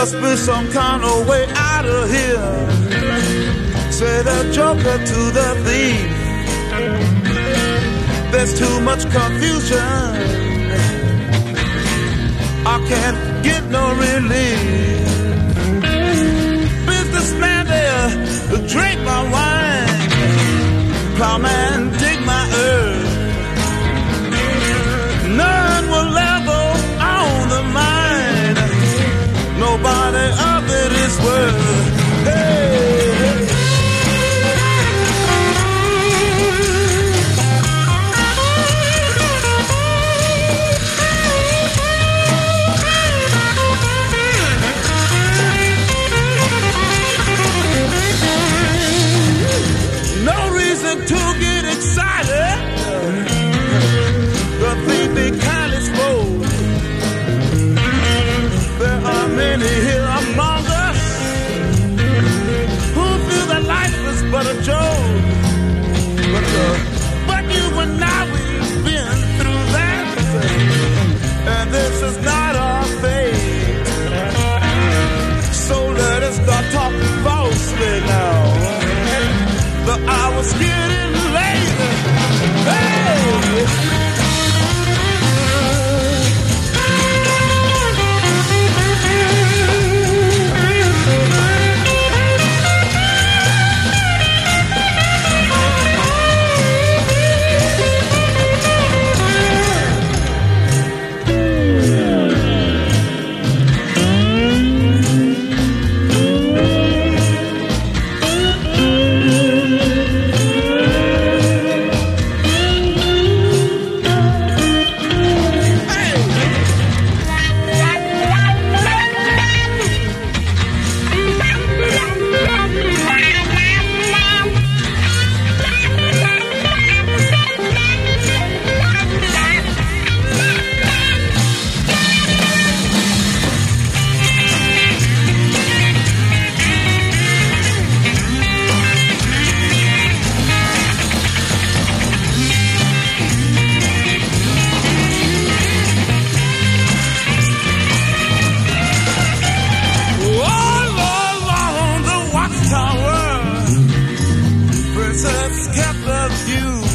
Must be some kind of way out of here. Say the joker to the thief. There's too much confusion. listen to Concerts kept of you.